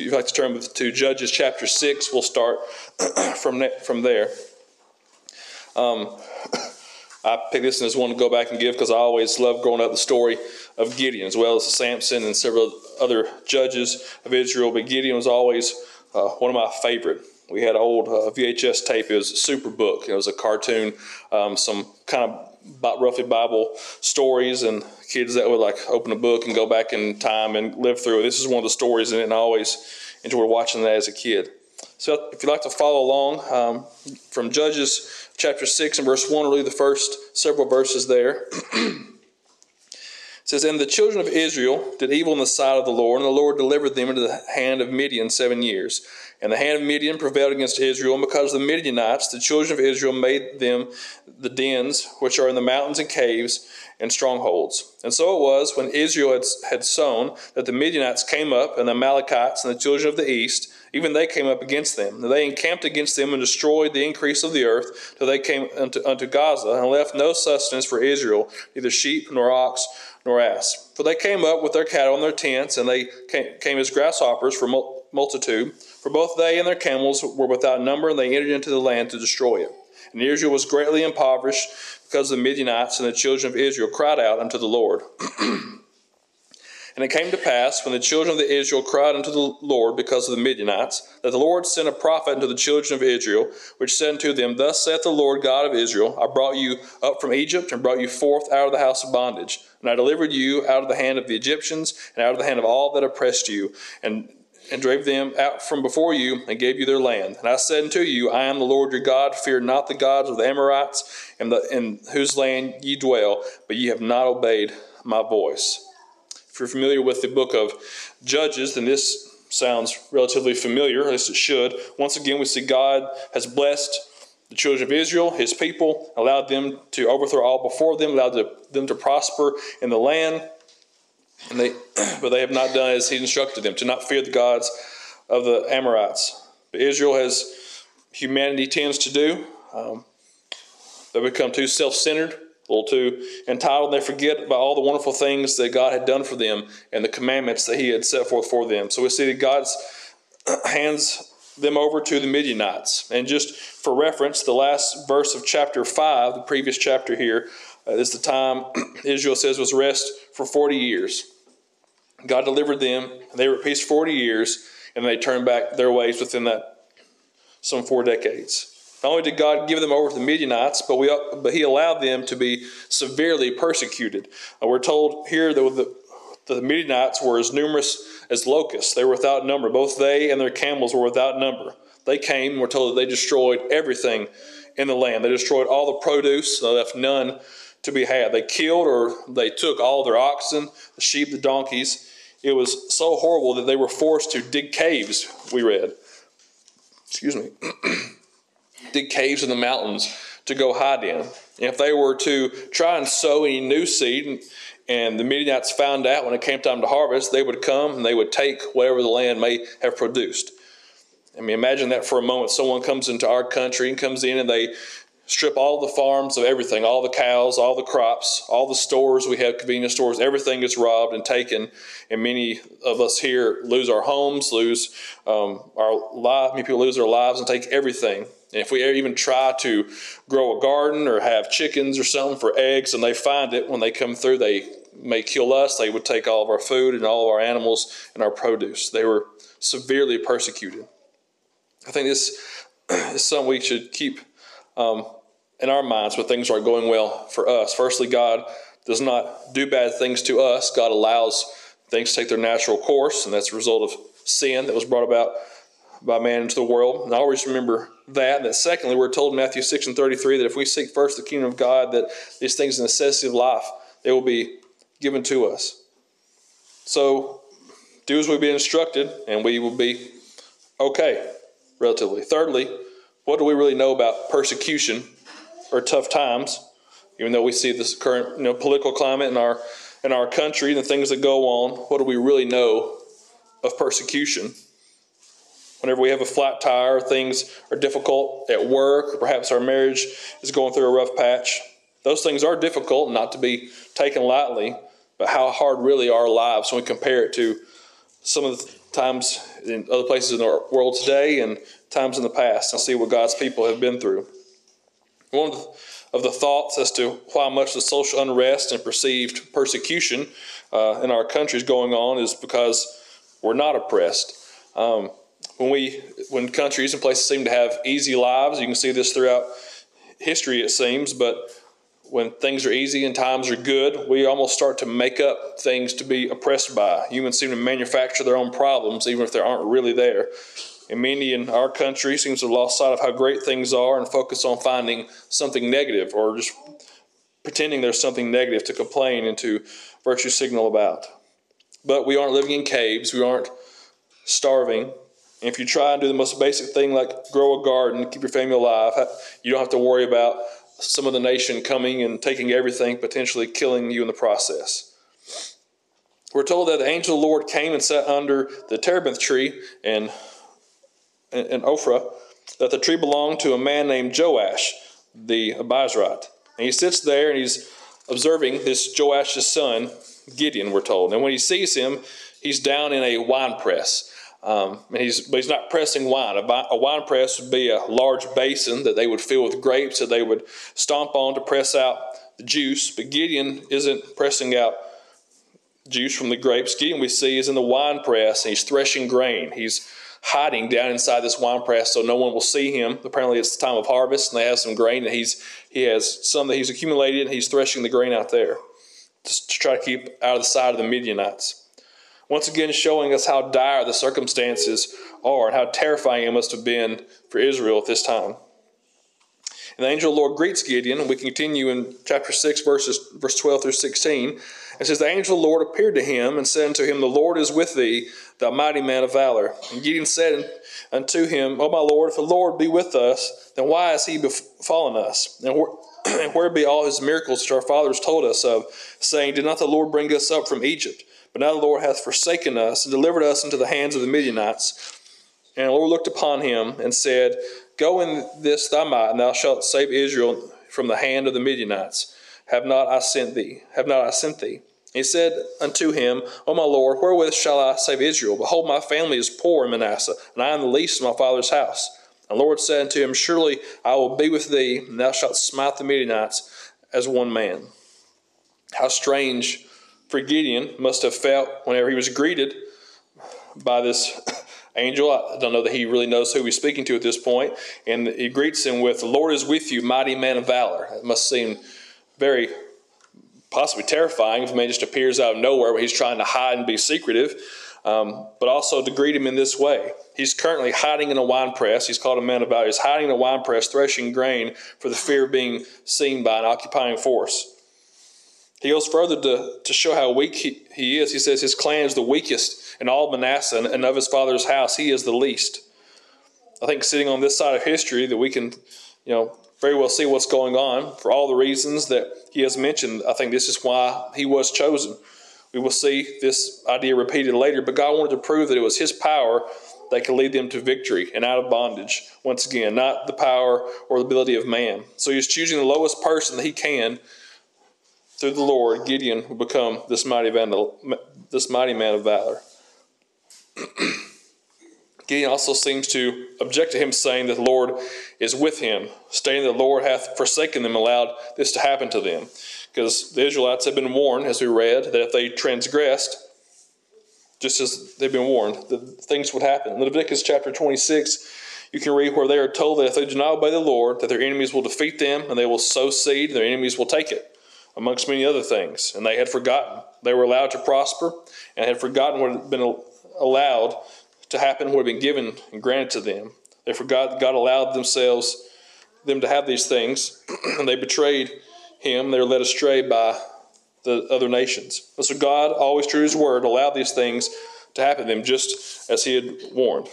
you'd like to turn to Judges chapter 6, we'll start from, from there. Um, I picked this as one to go back and give because I always loved growing up the story of Gideon as well as Samson and several other judges of Israel. But Gideon was always uh, one of my favorite. We had an old uh, VHS tape. It was a Superbook. It was a cartoon, um, some kind of roughly Bible stories, and kids that would like open a book and go back in time and live through it. This is one of the stories, and I always enjoyed watching that as a kid. So if you'd like to follow along um, from Judges chapter 6 and verse 1, really the first several verses there. says, And the children of Israel did evil in the sight of the Lord, and the Lord delivered them into the hand of Midian seven years. And the hand of Midian prevailed against Israel, and because of the Midianites, the children of Israel made them the dens which are in the mountains and caves and strongholds. And so it was when Israel had, had sown that the Midianites came up, and the Amalekites and the children of the east, even they came up against them. And they encamped against them and destroyed the increase of the earth till they came unto, unto Gaza, and left no sustenance for Israel, neither sheep nor ox nor ass. For they came up with their cattle and their tents, and they came, came as grasshoppers for multitude. For both they and their camels were without number, and they entered into the land to destroy it. And Israel was greatly impoverished because the Midianites and the children of Israel cried out unto the Lord. And it came to pass, when the children of Israel cried unto the Lord because of the Midianites, that the Lord sent a prophet unto the children of Israel, which said unto them, Thus saith the Lord God of Israel, I brought you up from Egypt, and brought you forth out of the house of bondage. And I delivered you out of the hand of the Egyptians, and out of the hand of all that oppressed you, and and drave them out from before you, and gave you their land. And I said unto you, I am the Lord your God. Fear not the gods of the Amorites, in, the, in whose land ye dwell, but ye have not obeyed my voice. If you're familiar with the book of Judges, then this sounds relatively familiar, at least it should. Once again, we see God has blessed the children of Israel, his people, allowed them to overthrow all before them, allowed them to prosper in the land. And they, but they have not done as he instructed them to not fear the gods of the Amorites. But Israel has humanity tends to do. Um, they become too self-centered, a little too entitled. And they forget about all the wonderful things that God had done for them and the commandments that He had set forth for them. So we see that God's hands them over to the Midianites. And just for reference, the last verse of chapter 5, the previous chapter here, uh, is the time Israel says was rest for 40 years. God delivered them. They were at peace 40 years, and they turned back their ways within that some four decades. Not only did God give them over to the Midianites, but, we, but He allowed them to be severely persecuted. Uh, we're told here that the, the Midianites were as numerous as locusts. They were without number. Both they and their camels were without number. They came, we're told that they destroyed everything in the land. They destroyed all the produce, they left none to be had. They killed or they took all their oxen, the sheep, the donkeys, it was so horrible that they were forced to dig caves, we read. Excuse me. dig caves in the mountains to go hide in. And if they were to try and sow any new seed, and the Midianites found out when it came time to harvest, they would come and they would take whatever the land may have produced. I mean, imagine that for a moment. Someone comes into our country and comes in and they strip all the farms of everything, all the cows, all the crops, all the stores. We have convenience stores. Everything is robbed and taken, and many of us here lose our homes, lose um, our life. Many people lose their lives and take everything. And if we even try to grow a garden or have chickens or something for eggs, and they find it when they come through, they may kill us. They would take all of our food and all of our animals and our produce. They were severely persecuted. I think this is something we should keep um, in our minds when things aren't going well for us. Firstly, God does not do bad things to us. God allows things to take their natural course, and that's a result of sin that was brought about by man into the world. And I always remember that. That secondly, we're told in Matthew 6 and 33 that if we seek first the kingdom of God, that these things, the necessity of life, they will be given to us. So do as we've been instructed, and we will be okay, relatively. Thirdly, what do we really know about persecution or tough times, even though we see this current you know, political climate in our in our country and the things that go on, what do we really know of persecution? Whenever we have a flat tire, things are difficult at work, or perhaps our marriage is going through a rough patch. Those things are difficult, not to be taken lightly, but how hard really are our lives when we compare it to some of the times in other places in the world today and times in the past and see what God's people have been through. One of the, thoughts as to why much the social unrest and perceived persecution uh, in our country is going on is because we're not oppressed. Um, when we, when countries and places seem to have easy lives, you can see this throughout history, it seems, but when things are easy and times are good, we almost start to make up things to be oppressed by. Humans seem to manufacture their own problems, even if they aren't really there. And many in our country seems to have lost sight of how great things are and focus on finding something negative or just pretending there's something negative to complain and to virtue signal about. But we aren't living in caves, we aren't starving. And if you try and do the most basic thing like grow a garden, keep your family alive, you don't have to worry about some of the nation coming and taking everything, potentially killing you in the process. We're told that the angel of the Lord came and sat under the terebinth tree in, in Ophrah, that the tree belonged to a man named Joash, the Abiezrite. And he sits there and he's observing this Joash's son, Gideon, we're told. And when he sees him, he's down in a wine press. Um, and he's, but he's not pressing wine. A, a, wine press would be a large basin that they would fill with grapes that they would stomp on to press out the juice. But Gideon isn't pressing out juice from the grapes. Gideon, we see, is in the wine press and he's threshing grain. He's hiding down inside this wine press so no one will see him. Apparently, it's the time of harvest and they have some grain and he's he has some that he's accumulated and he's threshing the grain out there just to try to keep out of the sight of the Midianites once again showing us how dire the circumstances are and how terrifying it must have been for Israel at this time. And the angel of the Lord greets Gideon, we continue in chapter 6, verses, verse 12 through 16. It says, The angel of the Lord appeared to him and said unto him, The Lord is with thee, thou mighty man of valor. And Gideon said unto him, O my Lord, if the Lord be with us, then why has he befallen us? And where, and where be all his miracles which our fathers told us of, saying, Did not the Lord bring us up from Egypt? But now the Lord hath forsaken us and delivered us into the hands of the Midianites. And the Lord looked upon him and said, Go in this thy might, and thou shalt save Israel from the hand of the Midianites. Have not I sent thee? Have not I sent thee? He said unto him, O my Lord, wherewith shall I save Israel? Behold, my family is poor in Manasseh, and I am the least in my father's house. And the Lord said unto him, Surely I will be with thee, and thou shalt smite the Midianites as one man. How strange for Gideon must have felt whenever he was greeted by this angel. I don't know that he really knows who he's speaking to at this point. And he greets him with, The Lord is with you, mighty man of valor. It must seem very possibly terrifying if a man just appears out of nowhere where he's trying to hide and be secretive. Um, but also to greet him in this way. He's currently hiding in a wine press. He's called a man of valor. He's hiding in a wine press, threshing grain for the fear of being seen by an occupying force. He goes further to, to show how weak he, he is. He says his clan is the weakest in all Manasseh, and, and of his father's house, he is the least. I think sitting on this side of history that we can, you know, very well see what's going on for all the reasons that he has mentioned. I think this is why he was chosen. We will see this idea repeated later, but God wanted to prove that it was his power that could lead them to victory and out of bondage. Once again, not the power or the ability of man. So he's choosing the lowest person that he can through the Lord, Gideon will become this mighty, vandal, this mighty man of valor. Gideon also seems to object to him saying that the Lord is with him, stating that the Lord hath forsaken them, allowed this to happen to them. Because the Israelites have been warned, as we read, that if they transgressed, just as they've been warned, that things would happen. Leviticus chapter 26, you can read where they are told that if they do not obey the Lord, that their enemies will defeat them and they will sow seed, and their enemies will take it amongst many other things. And they had forgotten. They were allowed to prosper and had forgotten what had been allowed to happen, what had been given and granted to them. They forgot God allowed themselves, them to have these things, and they betrayed Him. They were led astray by the other nations. so God, always true to His word, allowed these things to happen to them just as He had warned.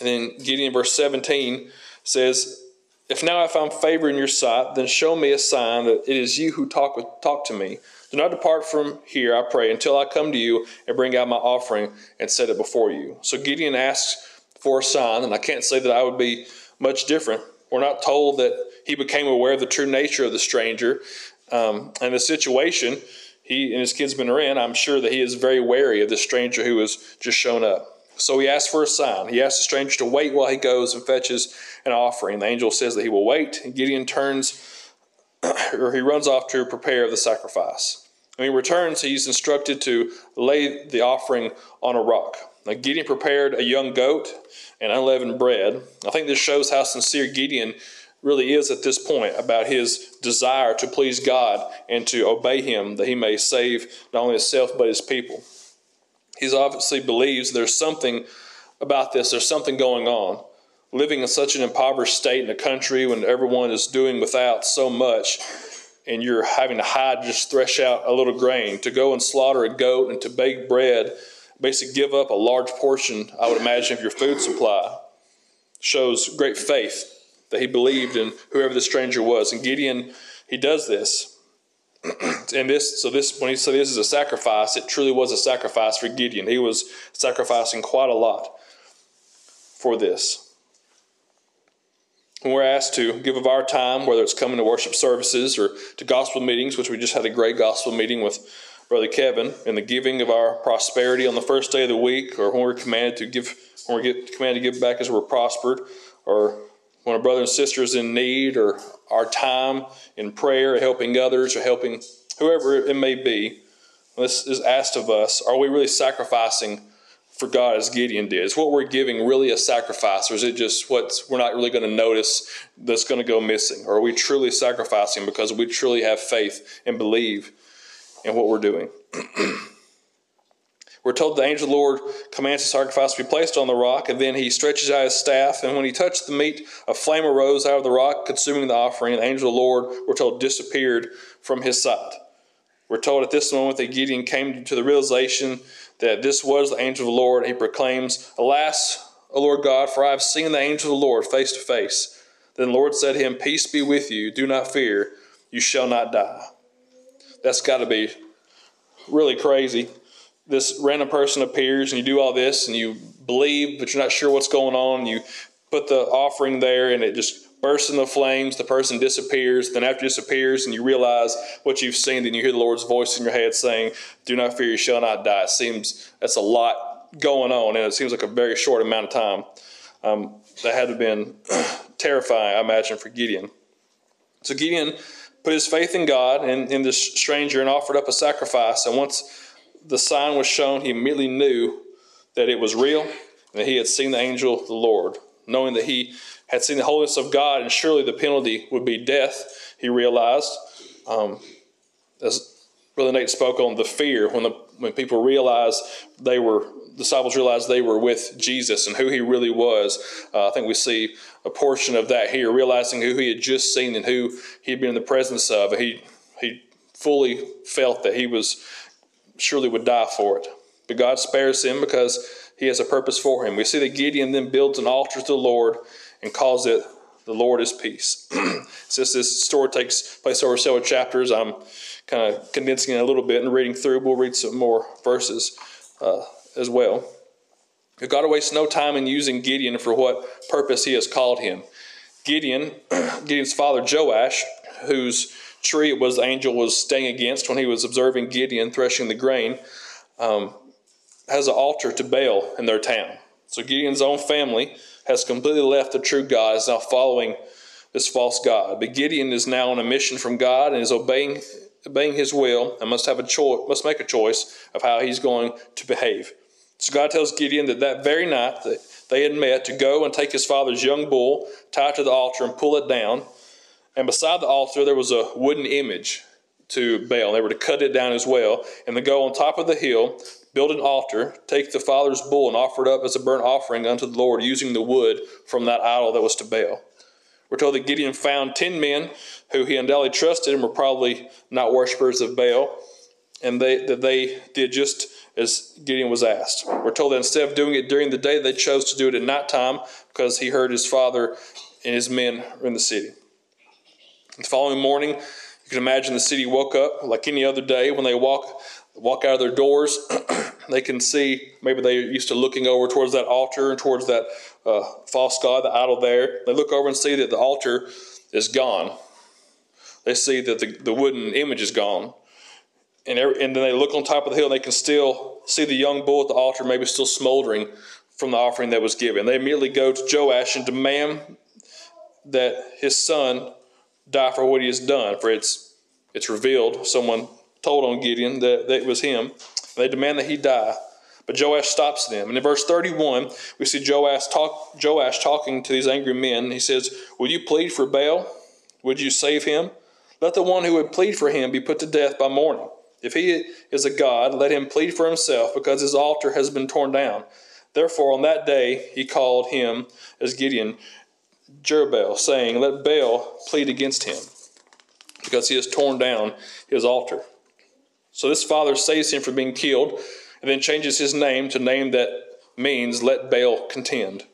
And then Gideon, verse 17, says, if now I found favor in your sight, then show me a sign that it is you who talk with talk to me. Do not depart from here, I pray, until I come to you and bring out my offering and set it before you. So Gideon asks for a sign, and I can't say that I would be much different. We're not told that he became aware of the true nature of the stranger um, and the situation. he and his kinsmen are in, I'm sure that he is very wary of this stranger who has just shown up. So he asks for a sign. He asks the stranger to wait while he goes and fetches an offering. The angel says that he will wait, and Gideon turns, or he runs off to prepare the sacrifice. When he returns, he's instructed to lay the offering on a rock. Now, Gideon prepared a young goat and unleavened bread. I think this shows how sincere Gideon really is at this point about his desire to please God and to obey Him that he may save not only himself but his people. He obviously believes there's something about this, there's something going on. Living in such an impoverished state in a country when everyone is doing without so much, and you're having to hide, just thresh out a little grain, to go and slaughter a goat and to bake bread, basically give up a large portion, I would imagine, of your food supply, shows great faith that he believed in whoever the stranger was. And Gideon, he does this. and this, so this, when he said this is a sacrifice, it truly was a sacrifice for Gideon. He was sacrificing quite a lot for this. When we're asked to give of our time, whether it's coming to worship services or to gospel meetings, which we just had a great gospel meeting with Brother Kevin, and the giving of our prosperity on the first day of the week, or when we're commanded to give, when we get commanded to give back as we're prospered, or when a brother and sister is in need, or our time in prayer, helping others, or helping whoever it may be, this is asked of us. Are we really sacrificing for God as Gideon did? Is what we're giving really a sacrifice, or is it just what we're not really going to notice that's going to go missing? Or are we truly sacrificing because we truly have faith and believe in what we're doing? We're told the angel of the Lord commands the sacrifice to be placed on the rock, and then he stretches out his staff, and when he touched the meat, a flame arose out of the rock, consuming the offering. And the angel of the Lord, we're told, disappeared from his sight. We're told at this moment that Gideon came to the realization that this was the angel of the Lord. He proclaims, Alas, O Lord God, for I have seen the angel of the Lord face to face. Then the Lord said to him, Peace be with you. Do not fear. You shall not die. That's got to be really crazy this random person appears and you do all this and you believe, but you're not sure what's going on. You put the offering there and it just bursts in the flames. The person disappears. Then after disappears and you realize what you've seen, then you hear the Lord's voice in your head saying, Do not fear, you shall not die. It seems that's a lot going on and it seems like a very short amount of time. Um, that had to have been terrifying, I imagine, for Gideon. So Gideon put his faith in God and in this stranger and offered up a sacrifice. And once the sign was shown, he immediately knew that it was real and that he had seen the angel of the Lord. Knowing that he had seen the holiness of God and surely the penalty would be death, he realized, um, as Brother Nate spoke on the fear, when, the, when people realized they were, disciples realized they were with Jesus and who he really was. Uh, I think we see a portion of that here, realizing who he had just seen and who he had been in the presence of. He, he fully felt that he was surely would die for it. But God spares him because he has a purpose for him. We see that Gideon then builds an altar to the Lord and calls it the Lord is peace. Since this story takes place over several chapters, I'm kind of condensing it a little bit and reading through. We'll read some more verses uh, as well. God wastes no time in using Gideon for what purpose he has called him. Gideon, Gideon's father Joash, whose tree it was the angel was staying against when he was observing Gideon threshing the grain, um, has an altar to Baal in their town. So Gideon's own family has completely left the true God, is now following this false God. But Gideon is now on a mission from God and is obeying obeying his will and must have a choice must make a choice of how he's going to behave. So God tells Gideon that that very night that they had met to go and take his father's young bull, tie it to the altar, and pull it down. And beside the altar, there was a wooden image to Baal. They were to cut it down as well, and then go on top of the hill, build an altar, take the father's bull, and offer it up as a burnt offering unto the Lord, using the wood from that idol that was to Baal. We're told that Gideon found ten men who he undoubtedly trusted and were probably not worshippers of Baal, and they that they did just as Gideon was asked. We're told that instead of doing it during the day, they chose to do it at night time because he heard his father and his men were in the city. The following morning, you can imagine the city woke up like any other day. When they walk walk out of their doors, they can see maybe they're used to looking over towards that altar and towards that uh, false god, the idol there. They look over and see that the altar is gone. They see that the, the wooden image is gone. and, every, and then they look on top of the hill and they can still see the young bull at the altar, maybe still smoldering from the offering that was given. They immediately go to Joash and demand that his son die for what he has done, for it's it's revealed. Someone told on Gideon that, that it was him. They demand that he die. But Joash stops them. And in verse 31, we see Joash, talk, Joash talking to these angry men. He says, Will you plead for Baal? Would you save him? Let the one who would plead for him be put to death by morning. If he is a god, let him plead for himself, because his altar has been torn down. Therefore, on that day he called him, as Gideon, Jerubbaal, saying, Let Baal plead against him, because he has torn down his altar. So this father saves him from being killed, and then changes his name to name that means, Let Baal contend.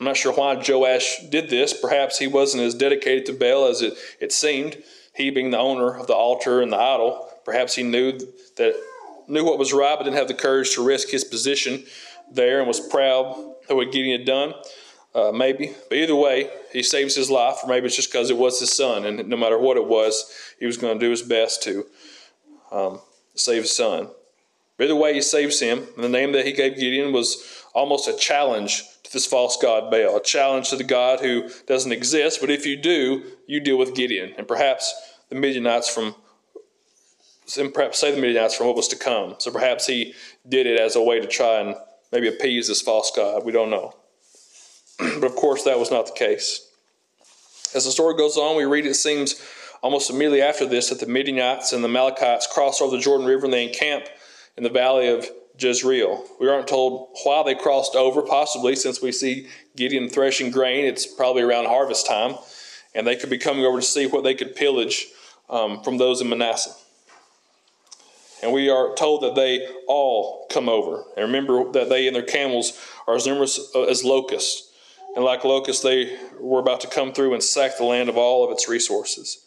I'm not sure why Joash did this. Perhaps he wasn't as dedicated to Baal as it, it seemed. He being the owner of the altar and the idol, perhaps he knew that knew what was right, but didn't have the courage to risk his position there and was proud of what Gideon had done. Uh, maybe, but either way, he saves his life, or maybe it's just because it was his son, and no matter what it was, he was going to do his best to um, save his son. But either way, he saves him, and the name that he gave Gideon was almost a challenge to this false god Baal, a challenge to the God who doesn't exist. But if you do, you deal with Gideon, and perhaps the Midianites from and perhaps save the Midianites from what was to come. So perhaps he did it as a way to try and maybe appease this false god. We don't know. but of course, that was not the case. As the story goes on, we read it seems almost immediately after this that the Midianites and the Amalekites cross over the Jordan River and they encamp in the valley of Jezreel. We aren't told why they crossed over, possibly since we see Gideon threshing grain. It's probably around harvest time, and they could be coming over to see what they could pillage um, from those in Manasseh. And we are told that they all come over. And remember that they and their camels are as numerous uh, as locusts. And like locusts, they were about to come through and sack the land of all of its resources.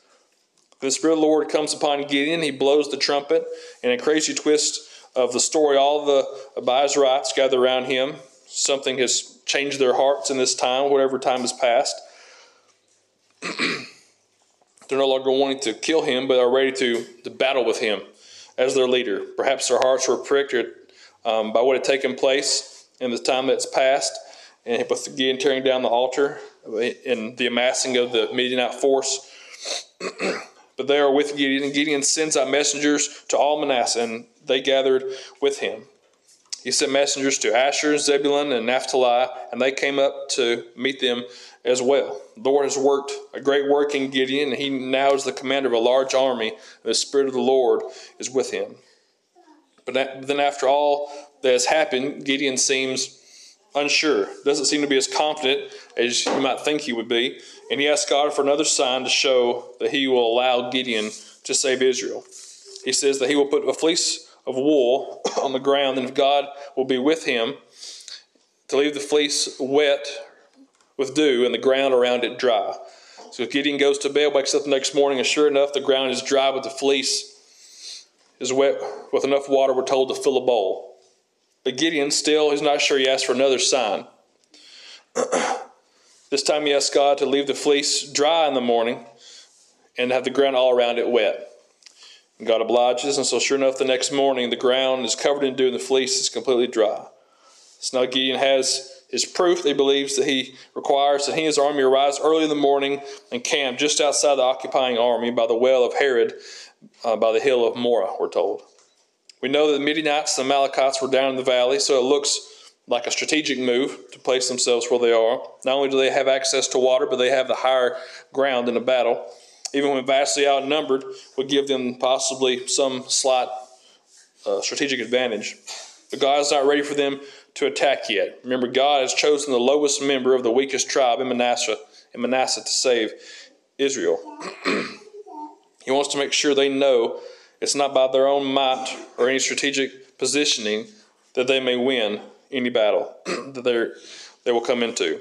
The Spirit of the Lord comes upon Gideon. He blows the trumpet, and a crazy twist of the story, all the Abiezrites gather around him. Something has changed their hearts in this time, whatever time has passed. They're no longer wanting to kill him, but are ready to, to battle with him as their leader. Perhaps their hearts were pricked um, by what had taken place in the time that's passed, and with again tearing down the altar and the amassing of the Midianite force. but they are with Gideon, and Gideon sends out messengers to all Manasseh, and they gathered with him. He sent messengers to Asher, Zebulun, and Naphtali, and they came up to meet them as well. The Lord has worked a great work in Gideon, and he now is the commander of a large army, the Spirit of the Lord is with him. But then, after all that has happened, Gideon seems unsure, doesn't seem to be as confident as you might think he would be, and he asks God for another sign to show that he will allow Gideon to save Israel. He says that he will put a fleece of wool on the ground, and if God will be with him, to leave the fleece wet with dew and the ground around it dry. So if Gideon goes to bed, wakes up the next morning, and sure enough, the ground is dry, but the fleece is wet with enough water, we're told, to fill a bowl. But Gideon still is not sure. He asks for another sign. this time he asks God to leave the fleece dry in the morning and have the ground all around it wet. And God obliges, and so sure enough, the next morning the ground is covered in dew and the fleece is completely dry. So now Gideon has his proof that he believes that he requires that he and his army arise early in the morning and camp just outside the occupying army by the well of Harod, uh, by the hill of Moreh, we're told. We know that the Midianites and the Amalekites were down in the valley, so it looks like a strategic move to place themselves where they are. Not only do they have access to water, but they have the higher ground in a battle even when vastly outnumbered, would give them possibly some slight uh, strategic advantage. But God is not ready for them to attack yet. Remember, God has chosen the lowest member of the weakest tribe in Manasseh, in Manasseh to save Israel. he wants to make sure they know it's not by their own might or any strategic positioning that they may win any battle that they they will come into.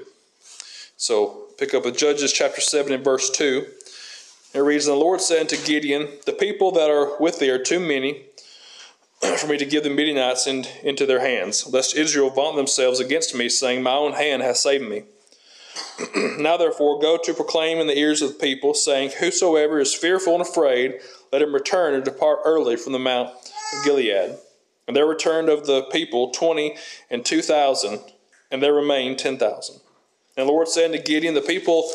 So pick up with Judges chapter 7 and verse 2. It reads, the Lord said unto Gideon, The people that are with thee are too many for me to give the Midianites in, into their hands, lest Israel vaunt themselves against me, saying, My own hand hath saved me. now therefore go to proclaim in the ears of the people, saying, Whosoever is fearful and afraid, let him return and depart early from the mount of Gilead. And there returned of the people twenty and two thousand, and there remained ten thousand. And the Lord said to Gideon, The people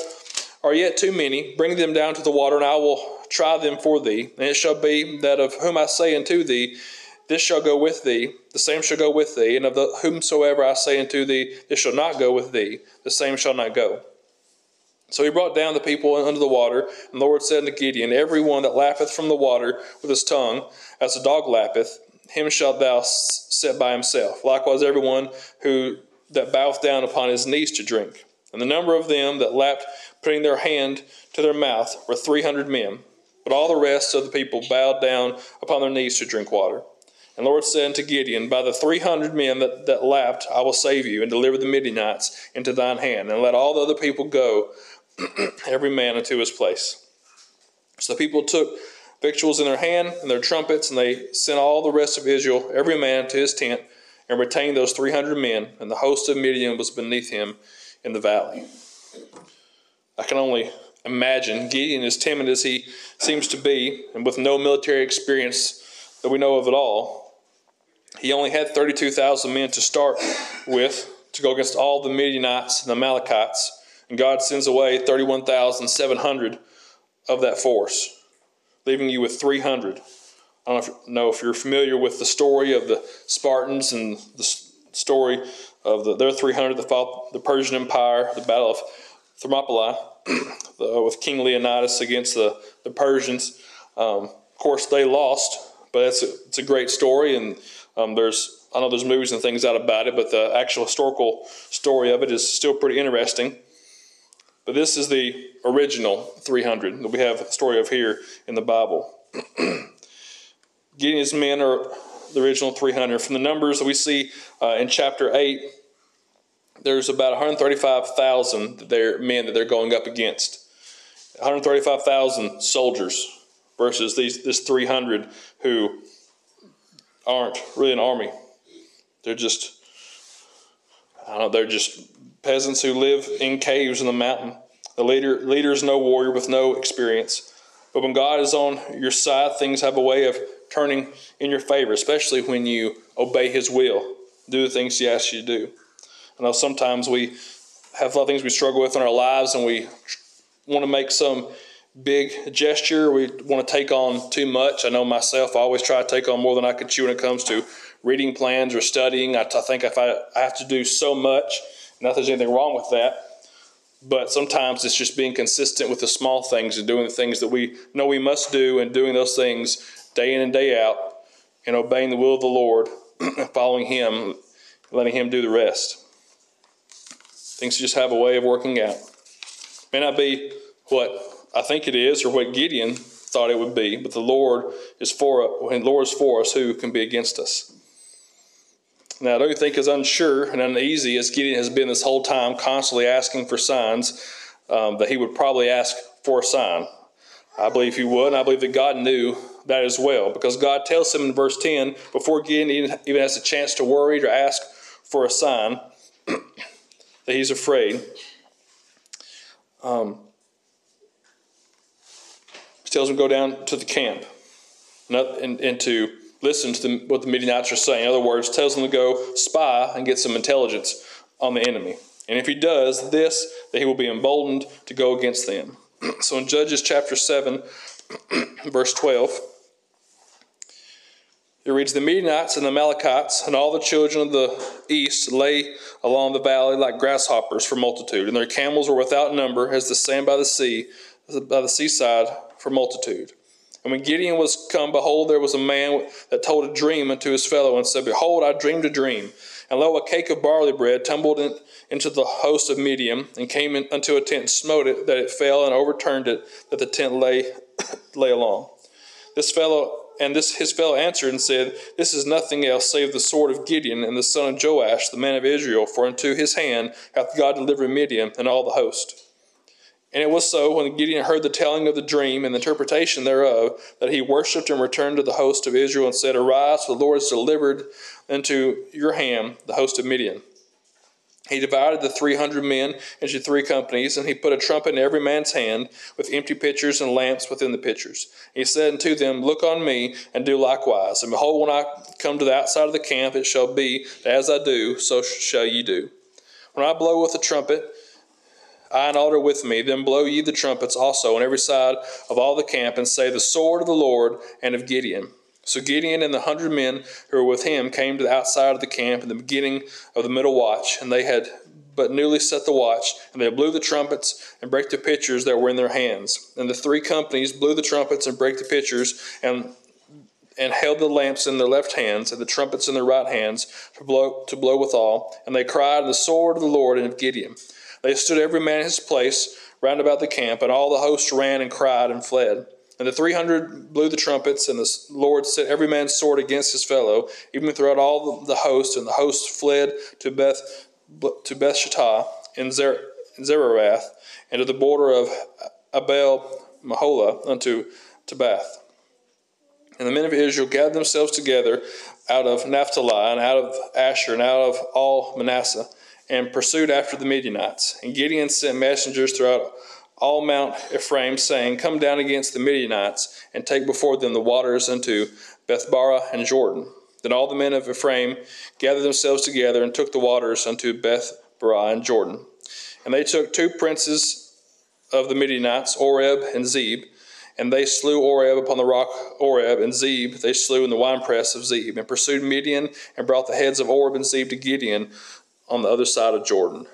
are yet too many. Bring them down to the water, and I will try them for thee. And it shall be that of whom I say unto thee, This shall go with thee, the same shall go with thee. And of the whomsoever I say unto thee, This shall not go with thee, the same shall not go. So he brought down the people under the water, and the Lord said unto Gideon, Every one that lappeth from the water with his tongue, as a dog lappeth, him shalt thou set by himself. Likewise, every one who that boweth down upon his knees to drink. And the number of them that lapped, putting their hand to their mouth, were three hundred men. But all the rest of the people bowed down upon their knees to drink water. And the Lord said unto Gideon, By the three hundred men that, that lapped, I will save you, and deliver the Midianites into thine hand, and let all the other people go every man unto his place. So the people took victuals in their hand and their trumpets, and they sent all the rest of Israel, every man to his tent, and retained those 300 men, and the host of Midian was beneath him in the valley. I can only imagine Gideon, as timid as he seems to be, and with no military experience that we know of at all, he only had 32,000 men to start with to go against all the Midianites and the Amalekites and God sends away 31,700 of that force, leaving you with 300. I don't know if you're familiar with the story of the Spartans and the story of the, their 300 that fought the Persian Empire, the Battle of Thermopylae, with King Leonidas against the, the Persians. Um, of course, they lost, but it's a, it's a great story, and um, there's I know there's movies and things out about it, but the actual historical story of it is still pretty interesting. But this is the original 300 that we have a story of here in the Bible. Gideon's men are the original 300. From the numbers that we see uh, in chapter 8, there's about 135,000 that men that they're going up against. 135,000 soldiers versus these this 300 who aren't really an army. They're just I don't know, they're just peasants who live in caves in the mountain. The leader, leader is no warrior with no experience. But when God is on your side, things have a way of turning in your favor, especially when you obey His will, do the things He asks you to do. I know sometimes we have a lot of things we struggle with in our lives and we want to make some big gesture. We want to take on too much. I know myself, I always try to take on more than I can chew when it comes to reading plans or studying. I, think if I, I have to do so much, not there's anything wrong with that, but sometimes it's just being consistent with the small things and doing the things that we know we must do and doing those things day in and day out and obeying the will of the Lord, following Him, letting Him do the rest. Things just have a way of working out. May not be what I think it is or what Gideon thought it would be, but the Lord is for us, when the Lord is for us, who can be against us? Now, don't you think as unsure and uneasy as Gideon has been this whole time, constantly asking for signs, um, that he would probably ask for a sign? I believe he would, and I believe that God knew that as well, because God tells him in verse 10, before Gideon even has a chance to worry or ask for a sign, that he's afraid. Um, he tells him to go down to the camp and, and to listen to what the Midianites are saying. In other words, tells them to go spy and get some intelligence on the enemy. And if he does this, that he will be emboldened to go against them. so in Judges chapter 7, verse 12, it reads, The Midianites and the Amalekites and all the children of the east lay along the valley like grasshoppers for multitude, and their camels were without number as the sand by the sea, by the seaside for multitude. And when Gideon was come, behold, there was a man that told a dream unto his fellow, and said, Behold, I dreamed a dream. And lo, a cake of barley bread tumbled in, into the host of Midian, and came in, unto a tent, and smote it, that it fell, and overturned it, that the tent lay, lay along. This fellow and this his fellow answered and said, This is nothing else save the sword of Gideon and the son of Joash, the man of Israel, for into his hand hath God delivered Midian and all the host. And it was so, when Gideon heard the telling of the dream and the interpretation thereof, that he worshipped and returned to the host of Israel and said, Arise, for the Lord has delivered into your hand the host of Midian. He divided the 300 men into three companies, and he put a trumpet in every man's hand, with empty pitchers and lamps within the pitchers. He said unto them, Look on me, and do likewise. And behold, when I come to the outside of the camp, it shall be that as I do, so shall ye do. When I blow with the trumpet, I and all are with me, then blow ye the trumpets also on every side of all the camp, and say, The sword of the Lord and of Gideon. So Gideon and the hundred men who were with him came to the outside of the camp in the beginning of the middle watch, and they had but newly set the watch, and they blew the trumpets and brake the pitchers that were in their hands. And the three companies blew the trumpets and brake the pitchers, and and held the lamps in their left hands and the trumpets in their right hands to blow to blow withal. And they cried, The sword of the Lord and of Gideon. They stood every man in his place round about the camp, and all the host ran and cried and fled. And the three hundred blew the trumpets, and the Lord set every man's sword against his fellow, even throughout all the host. And the host fled to Beth to Beth Shittah in, Zer, in and to the border of Abel Meholah unto Tabbath. And the men of Israel gathered themselves together out of Naphtali and out of Asher and out of all Manasseh, and pursued after the Midianites. And Gideon sent messengers throughout all Mount Ephraim, saying, Come down against the Midianites, and take before them the waters unto Bethbara and Jordan. Then all the men of Ephraim gathered themselves together and took the waters unto Bethbara and Jordan. And they took two princes of the Midianites, Oreb and Zeb, and they slew Oreb upon the rock Oreb, and Zeb they slew in the winepress of Zeb, and pursued Midian, and brought the heads of Oreb and Zeb to Gideon on the other side of Jordan.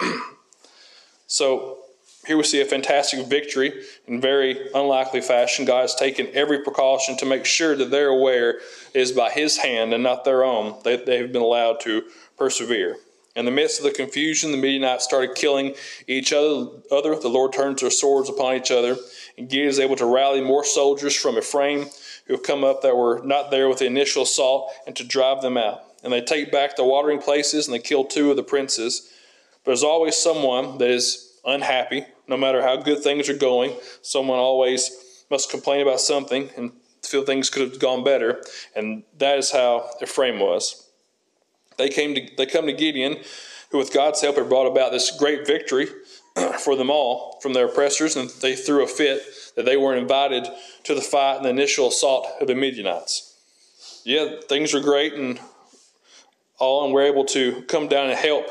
so here we see a fantastic victory in very unlikely fashion. God has taken every precaution to make sure that they're aware is by His hand and not their own that they have been allowed to persevere. In the midst of the confusion, the Midianites started killing each other. other. The Lord turns their swords upon each other, and Gideon is able to rally more soldiers from Ephraim who have come up that were not there with the initial assault and to drive them out. And they take back the watering places and they kill two of the princes. There's always someone that is unhappy no matter how good things are going, someone always must complain about something and feel things could have gone better. And that is how Ephraim was. They came to they come to Gideon, who with God's help had brought about this great victory for them all from their oppressors, and they threw a fit that they weren't invited to the fight and the initial assault of the Midianites. Yeah, things were great and all, and we're able to come down and help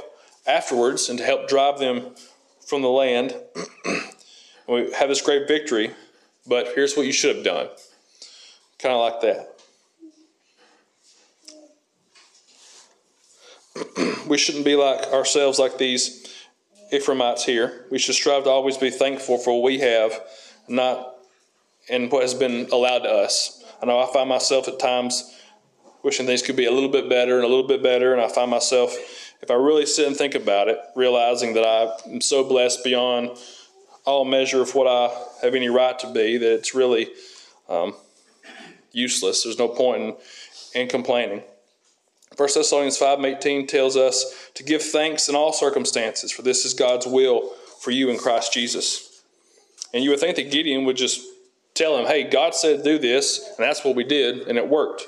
afterwards and to help drive them from the land. we have this great victory, but here's what you should have done. Kind of like that. we shouldn't be like ourselves like these Ephraimites here. We should strive to always be thankful for what we have, not in what has been allowed to us. I know I find myself at times wishing things could be a little bit better and a little bit better, and I find myself if I really sit and think about it, realizing that I am so blessed beyond all measure of what I have any right to be, that it's really um, useless. There's no point in, in complaining. 1 Thessalonians 5.18 tells us to give thanks in all circumstances, for this is God's will for you in Christ Jesus. And you would think that Gideon would just tell him, hey, God said do this, and that's what we did, and it worked.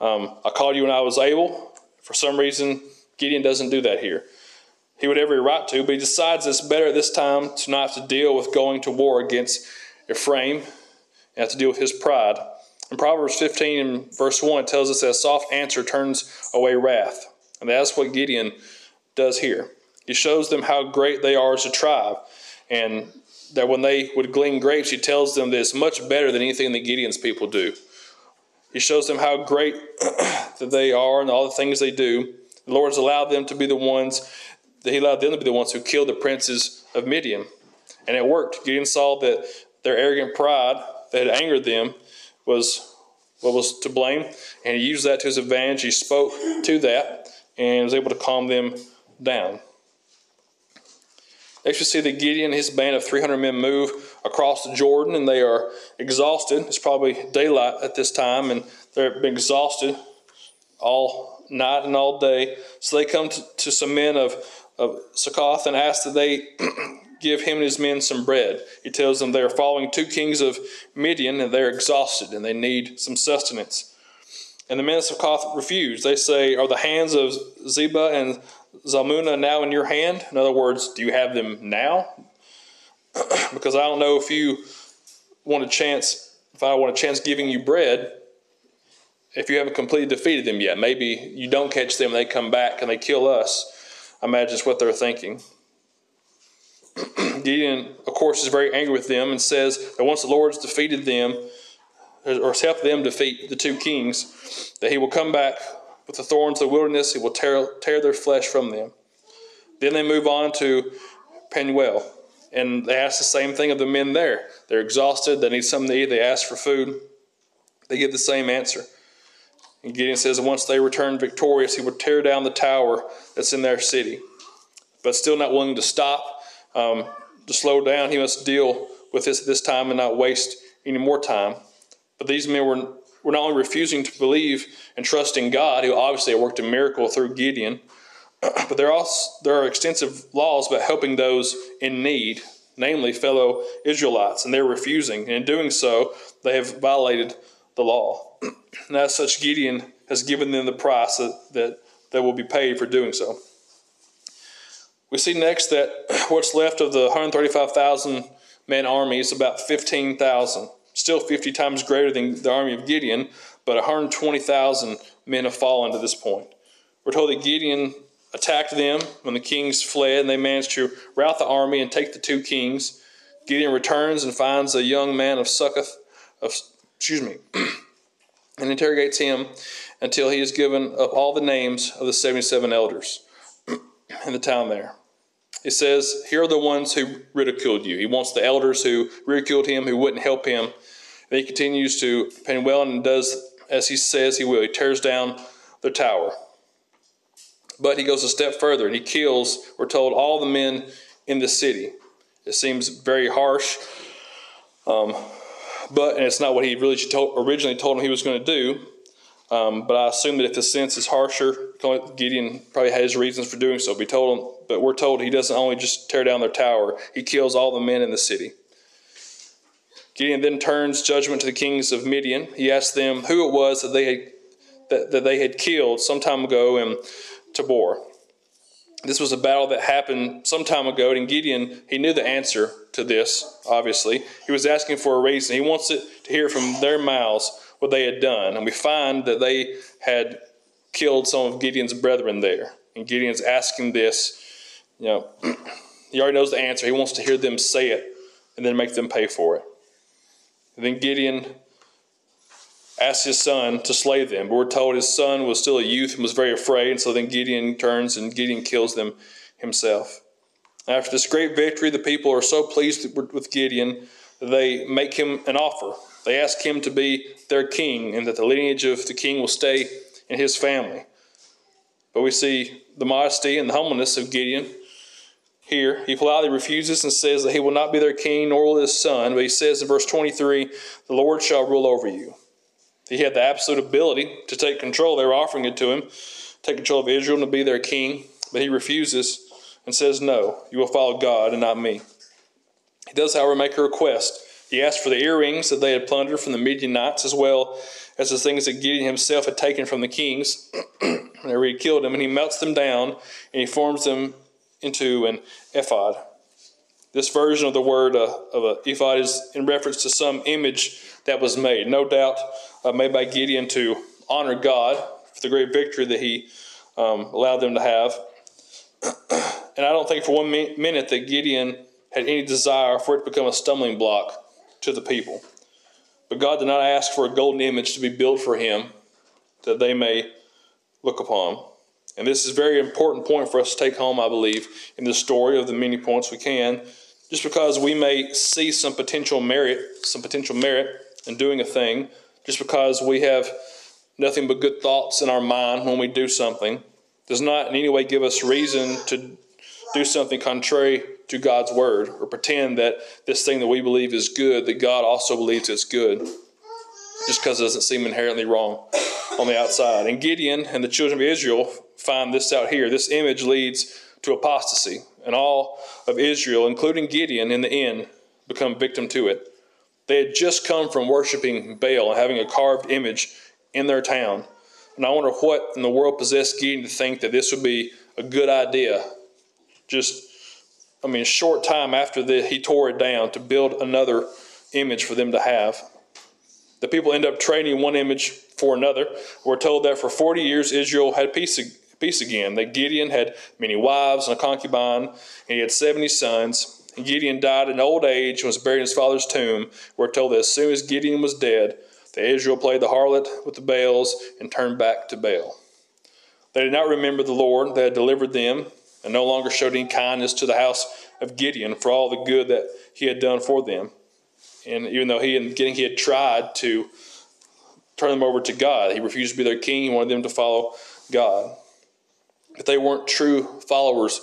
Um, I called you when I was able. For some reason, Gideon doesn't do that here. He would have every right to, but he decides it's better this time to not have to deal with going to war against Ephraim and have to deal with his pride. In Proverbs 15 and verse 1 tells us that a soft answer turns away wrath. And that's what Gideon does here. He shows them how great they are as a tribe. And that when they would glean grapes, he tells them that it's much better than anything that Gideon's people do. He shows them how great that they are and all the things they do. The Lord has allowed them to be the ones, that He allowed them to be the ones who killed the princes of Midian. And it worked. Gideon saw that their arrogant pride that had angered them was what was to blame, and he used that to his advantage. He spoke to that and was able to calm them down. Next, we see that Gideon and his band of 300 men move across the Jordan, and they are exhausted. It's probably daylight at this time, and they're been exhausted all night and all day. So they come to, to some men of, of Succoth and ask that they give him and his men some bread. He tells them they are following two kings of Midian and they're exhausted and they need some sustenance. And the men of Succoth refuse. They say, Are the hands of Zeba and Zalmunna now in your hand? In other words, do you have them now? because I don't know if you want a chance, if I want a chance giving you bread, if you haven't completely defeated them yet. Maybe you don't catch them, they come back and they kill us. I imagine it's what they're thinking. Gideon, of course, is very angry with them and says that once the Lord's defeated them, or has helped them defeat the two kings, that he will come back with the thorns of the wilderness, he will tear, tear their flesh from them. Then they move on to Penuel, and they ask the same thing of the men there. They're exhausted, they need something to eat, they ask for food. They give the same answer. And Gideon says once they return victorious, he will tear down the tower that's in their city. But still not willing to stop, um, to slow down, he must deal with this this time and not waste any more time. But these men were, were not only refusing to believe and trust in God, who obviously worked a miracle through Gideon, but there, also, there are extensive laws about helping those in need, namely fellow Israelites, and they're refusing. And in doing so, they have violated the law. And as such, Gideon has given them the price that, that, that will be paid for doing so. We see next that what's left of the 135,000 man army is about 15,000 still 50 times greater than the army of Gideon, but 120,000 men have fallen to this point. We're told that Gideon attacked them when the kings fled, and they managed to rout the army and take the two kings. Gideon returns and finds a young man of Succoth, of, excuse me, and interrogates him until he has given up all the names of the 77 elders in the town there. He says, Here are the ones who ridiculed you. He wants the elders who ridiculed him, who wouldn't help him. And he continues to well and does as he says he will. He tears down the tower. But he goes a step further and he kills, we're told, all the men in the city. It seems very harsh. Um, but, and it's not what he really told, originally told him he was going to do. Um, but I assume that if the sense is harsher, Gideon probably had his reasons for doing so. We told him, but we're told he doesn't only just tear down their tower; he kills all the men in the city. Gideon then turns judgment to the kings of Midian. He asks them who it was that they had that, that they had killed some time ago in Tabor. This was a battle that happened some time ago, and Gideon he knew the answer to this. Obviously, he was asking for a reason. He wants it to hear from their mouths what they had done. And we find that they had killed some of Gideon's brethren there. And Gideon's asking this, you know, he already knows the answer. He wants to hear them say it and then make them pay for it. And then Gideon asks his son to slay them. But we're told his son was still a youth and was very afraid. And so then Gideon turns and Gideon kills them himself. After this great victory, the people are so pleased with Gideon that they make him an offer. They ask him to be their king and that the lineage of the king will stay in his family. But we see the modesty and the humbleness of Gideon here. He politely refuses and says that he will not be their king nor will his son. But he says in verse 23 the Lord shall rule over you. He had the absolute ability to take control. They were offering it to him, take control of Israel and to be their king. But he refuses and says, No, you will follow God and not me. He does, however, make a request. He asked for the earrings that they had plundered from the Midianites, as well as the things that Gideon himself had taken from the kings whenever he killed them, and he melts them down and he forms them into an ephod. This version of the word uh, of a ephod is in reference to some image that was made, no doubt uh, made by Gideon to honor God for the great victory that he um, allowed them to have. and I don't think for one minute that Gideon had any desire for it to become a stumbling block to the people. But God did not ask for a golden image to be built for him that they may look upon. And this is a very important point for us to take home, I believe, in the story of the many points we can. Just because we may see some potential merit, some potential merit in doing a thing, just because we have nothing but good thoughts in our mind when we do something, does not in any way give us reason to do something contrary to God's word or pretend that this thing that we believe is good, that God also believes is good, just because it doesn't seem inherently wrong on the outside. And Gideon and the children of Israel find this out here. This image leads to apostasy, and all of Israel, including Gideon in the end, become victim to it. They had just come from worshiping Baal and having a carved image in their town. And I wonder what in the world possessed Gideon to think that this would be a good idea. Just, I mean, a short time after the, he tore it down to build another image for them to have. The people end up trading one image for another. We're told that for 40 years Israel had peace, peace again. That Gideon had many wives and a concubine, and he had 70 sons. And Gideon died in old age and was buried in his father's tomb. We're told that as soon as Gideon was dead, that Israel played the harlot with the Baals and turned back to Baal. They did not remember the Lord that had delivered them and no longer showed any kindness to the house of Gideon for all the good that he had done for them. And even though he and Gideon he had tried to turn them over to God, he refused to be their king. He wanted them to follow God. But they weren't true followers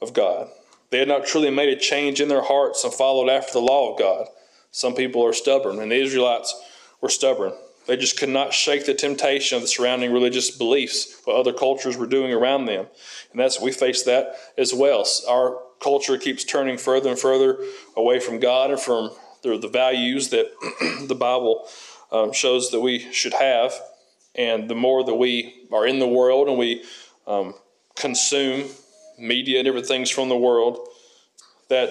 of God. They had not truly made a change in their hearts and followed after the law of God. Some people are stubborn, and the Israelites were stubborn. They just could not shake the temptation of the surrounding religious beliefs, what other cultures were doing around them. And that's we face that as well. Our culture keeps turning further and further away from God and from the, the values that the Bible um, shows that we should have. And the more that we are in the world and we um, consume media and different things from the world, that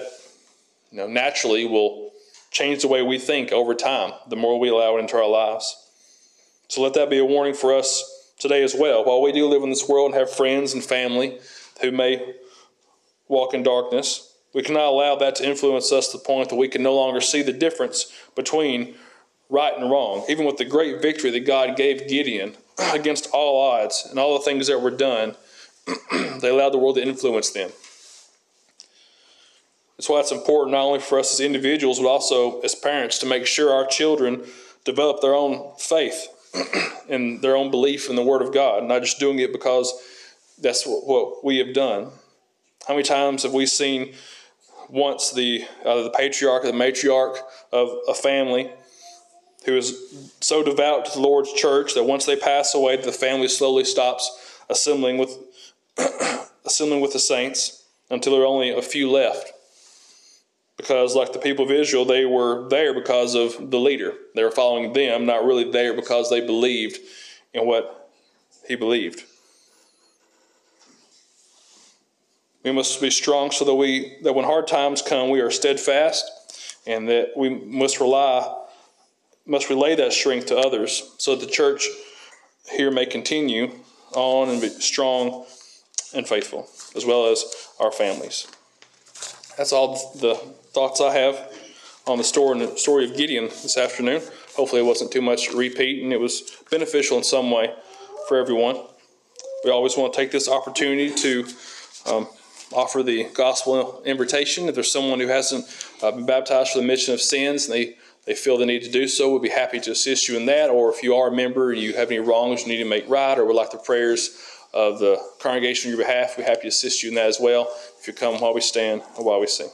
you know, naturally will change the way we think over time, the more we allow it into our lives. So let that be a warning for us today as well. While we do live in this world and have friends and family who may walk in darkness, we cannot allow that to influence us to the point that we can no longer see the difference between right and wrong. Even with the great victory that God gave Gideon against all odds and all the things that were done, they allowed the world to influence them. That's why it's important not only for us as individuals, but also as parents to make sure our children develop their own faith and their own belief in the Word of God, not just doing it because that's what, we have done. How many times have we seen once the uh, the patriarch or the matriarch of a family who is so devout to the Lord's church that once they pass away, the family slowly stops assembling with assembling with the saints until there are only a few left because, like the people of Israel, they were there because of the leader. They were following them, not really there because they believed in what he believed. We must be strong so that we that when hard times come, we are steadfast, and that we must rely must relay that strength to others, so that the church here may continue on and be strong and faithful, as well as our families. That's all the thoughts I have on the story, of Gideon this afternoon. Hopefully, it wasn't too much repeat and it was beneficial in some way for everyone. We always want to take this opportunity to um, offer the gospel invitation. If there's someone who hasn't uh, been baptized for the remission of sins and they, they feel the need to do so, we'd be happy to assist you in that. Or if you are a member and you have any wrongs you need to make right or would like the prayers of the congregation on your behalf, we're happy to assist you in that as well. If you come while we stand or while we sing.